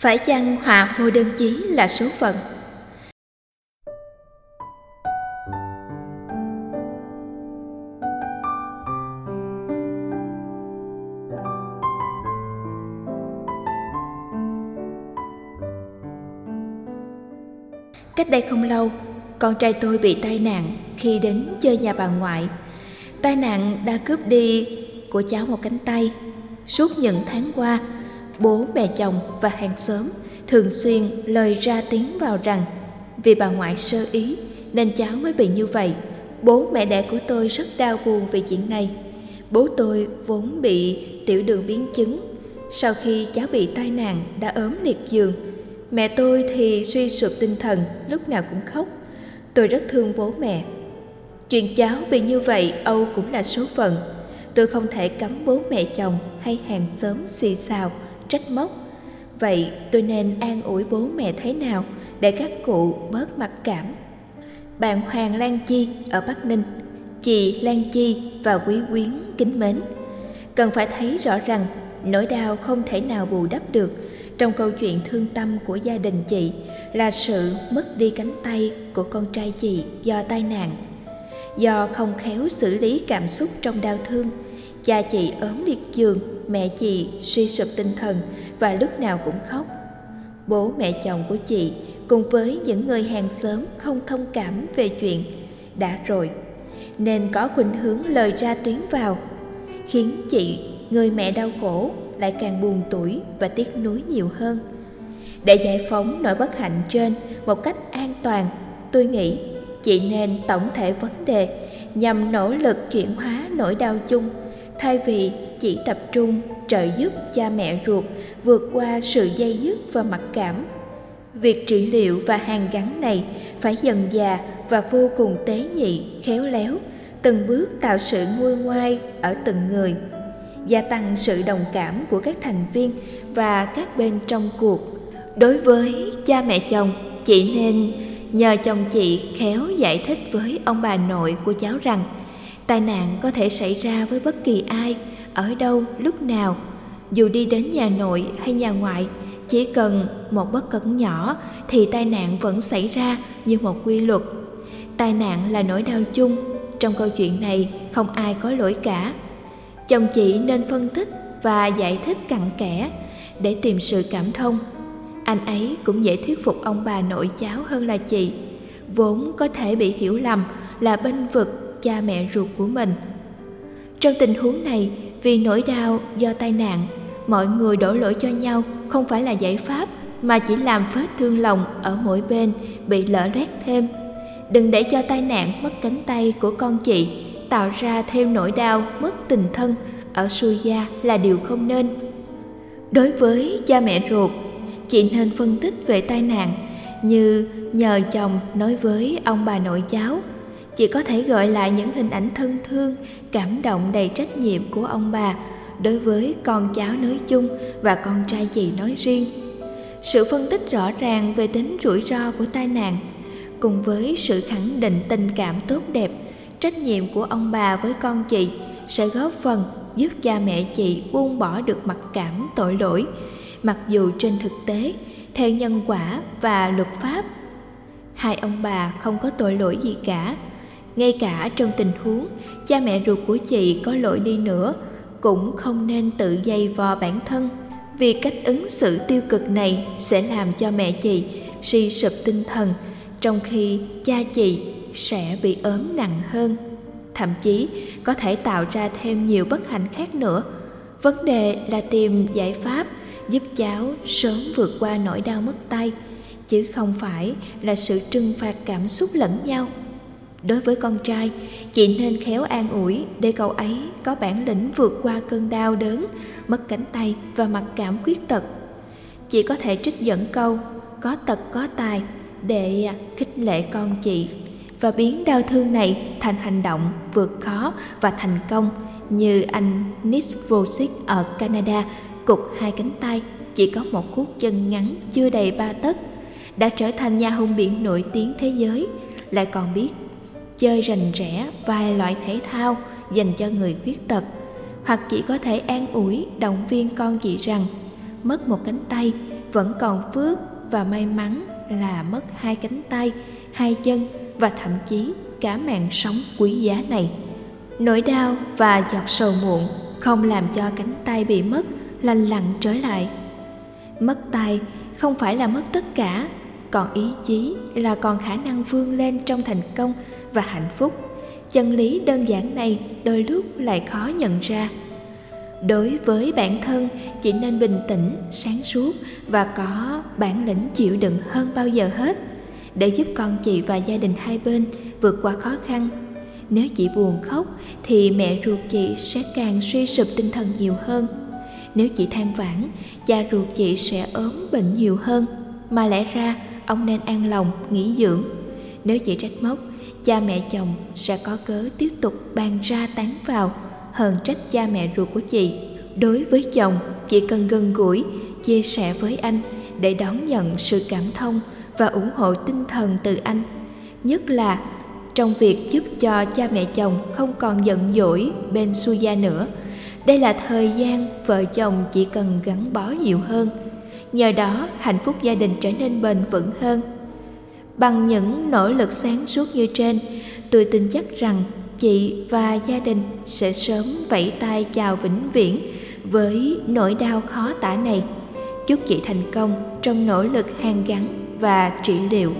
Phải chăng họa vô đơn chí là số phận? Cách đây không lâu, con trai tôi bị tai nạn khi đến chơi nhà bà ngoại. Tai nạn đã cướp đi của cháu một cánh tay. Suốt những tháng qua, bố mẹ chồng và hàng xóm thường xuyên lời ra tiếng vào rằng vì bà ngoại sơ ý nên cháu mới bị như vậy. Bố mẹ đẻ của tôi rất đau buồn vì chuyện này. Bố tôi vốn bị tiểu đường biến chứng. Sau khi cháu bị tai nạn đã ốm liệt giường, mẹ tôi thì suy sụp tinh thần, lúc nào cũng khóc. Tôi rất thương bố mẹ. Chuyện cháu bị như vậy Âu cũng là số phận. Tôi không thể cấm bố mẹ chồng hay hàng xóm xì xào trách móc. Vậy tôi nên an ủi bố mẹ thế nào để các cụ bớt mặc cảm? Bạn Hoàng Lan Chi ở Bắc Ninh, chị Lan Chi và quý quyến kính mến. Cần phải thấy rõ rằng nỗi đau không thể nào bù đắp được trong câu chuyện thương tâm của gia đình chị là sự mất đi cánh tay của con trai chị do tai nạn. Do không khéo xử lý cảm xúc trong đau thương, cha chị ốm liệt giường, mẹ chị suy sụp tinh thần và lúc nào cũng khóc. Bố, mẹ, chồng của chị cùng với những người hàng xóm không thông cảm về chuyện đã rồi, nên có khuynh hướng lời ra tiếng vào, khiến chị, người mẹ đau khổ, lại càng buồn tuổi và tiếc nuối nhiều hơn để giải phóng nỗi bất hạnh trên một cách an toàn, tôi nghĩ chị nên tổng thể vấn đề nhằm nỗ lực chuyển hóa nỗi đau chung thay vì chỉ tập trung trợ giúp cha mẹ ruột vượt qua sự dây dứt và mặc cảm. Việc trị liệu và hàn gắn này phải dần dà và vô cùng tế nhị, khéo léo, từng bước tạo sự nguôi ngoai ở từng người, gia tăng sự đồng cảm của các thành viên và các bên trong cuộc. Đối với cha mẹ chồng, chị nên nhờ chồng chị khéo giải thích với ông bà nội của cháu rằng tai nạn có thể xảy ra với bất kỳ ai, ở đâu, lúc nào. Dù đi đến nhà nội hay nhà ngoại, chỉ cần một bất cẩn nhỏ thì tai nạn vẫn xảy ra như một quy luật. Tai nạn là nỗi đau chung, trong câu chuyện này không ai có lỗi cả. Chồng chị nên phân tích và giải thích cặn kẽ để tìm sự cảm thông. Anh ấy cũng dễ thuyết phục ông bà nội cháu hơn là chị, vốn có thể bị hiểu lầm là bênh vực cha mẹ ruột của mình trong tình huống này vì nỗi đau do tai nạn, mọi người đổ lỗi cho nhau không phải là giải pháp mà chỉ làm vết thương lòng ở mỗi bên bị lỡ loét thêm. Đừng để cho tai nạn mất cánh tay của con chị tạo ra thêm nỗi đau mất tình thân ở xuôi da là điều không nên. Đối với cha mẹ ruột, chị nên phân tích về tai nạn như nhờ chồng nói với ông bà nội cháu chỉ có thể gọi lại những hình ảnh thân thương, cảm động đầy trách nhiệm của ông bà đối với con cháu nói chung và con trai chị nói riêng. Sự phân tích rõ ràng về tính rủi ro của tai nạn cùng với sự khẳng định tình cảm tốt đẹp, trách nhiệm của ông bà với con chị sẽ góp phần giúp cha mẹ chị buông bỏ được mặc cảm tội lỗi, mặc dù trên thực tế, theo nhân quả và luật pháp, hai ông bà không có tội lỗi gì cả ngay cả trong tình huống, cha mẹ ruột của chị có lỗi đi nữa, cũng không nên tự dây vò bản thân, vì cách ứng xử tiêu cực này sẽ làm cho mẹ chị suy sụp tinh thần, trong khi cha chị sẽ bị ốm nặng hơn. Thậm chí có thể tạo ra thêm nhiều bất hạnh khác nữa. Vấn đề là tìm giải pháp giúp cháu sớm vượt qua nỗi đau mất tay, chứ không phải là sự trừng phạt cảm xúc lẫn nhau. Đối với con trai, chị nên khéo an ủi để cậu ấy có bản lĩnh vượt qua cơn đau đớn, mất cánh tay và mặc cảm khuyết tật. Chị có thể trích dẫn câu có tật có tài để à, khích lệ con chị và biến đau thương này thành hành động vượt khó và thành công như anh Nick Vosick ở Canada cục hai cánh tay chỉ có một khúc chân ngắn chưa đầy ba tấc đã trở thành nhà hùng biển nổi tiếng thế giới lại còn biết chơi rành rẽ vài loại thể thao dành cho người khuyết tật, hoặc chỉ có thể an ủi, động viên con chị rằng mất một cánh tay vẫn còn phước và may mắn là mất hai cánh tay, hai chân và thậm chí cả mạng sống quý giá này. Nỗi đau và giọt sầu muộn không làm cho cánh tay bị mất, lành lặn trở lại. Mất tay không phải là mất tất cả, còn ý chí là còn khả năng vươn lên trong thành công và hạnh phúc. Chân lý đơn giản này đôi lúc lại khó nhận ra. Đối với bản thân chị nên bình tĩnh, sáng suốt và có bản lĩnh chịu đựng hơn bao giờ hết. Để giúp con chị và gia đình hai bên vượt qua khó khăn. Nếu chị buồn khóc, thì mẹ ruột chị sẽ càng suy sụp tinh thần nhiều hơn. Nếu chị than vãn, cha ruột chị sẽ ốm bệnh nhiều hơn. Mà lẽ ra, ông nên an lòng, nghỉ dưỡng. Nếu chị trách móc cha mẹ chồng sẽ có cớ tiếp tục bàn ra tán vào. Hơn trách cha mẹ ruột của chị. Đối với chồng, chị cần gần gũi, chia sẻ với anh để đón nhận sự cảm thông và ủng hộ tinh thần từ anh. Nhất là trong việc giúp cho cha mẹ chồng không còn giận dỗi bên xuôi gia nữa. Đây là thời gian vợ chồng chỉ cần gắn bó nhiều hơn. Nhờ đó, hạnh phúc gia đình trở nên bền vững hơn bằng những nỗ lực sáng suốt như trên, tôi tin chắc rằng chị và gia đình sẽ sớm vẫy tay chào vĩnh viễn với nỗi đau khó tả này. Chúc chị thành công trong nỗ lực hàn gắn và trị liệu.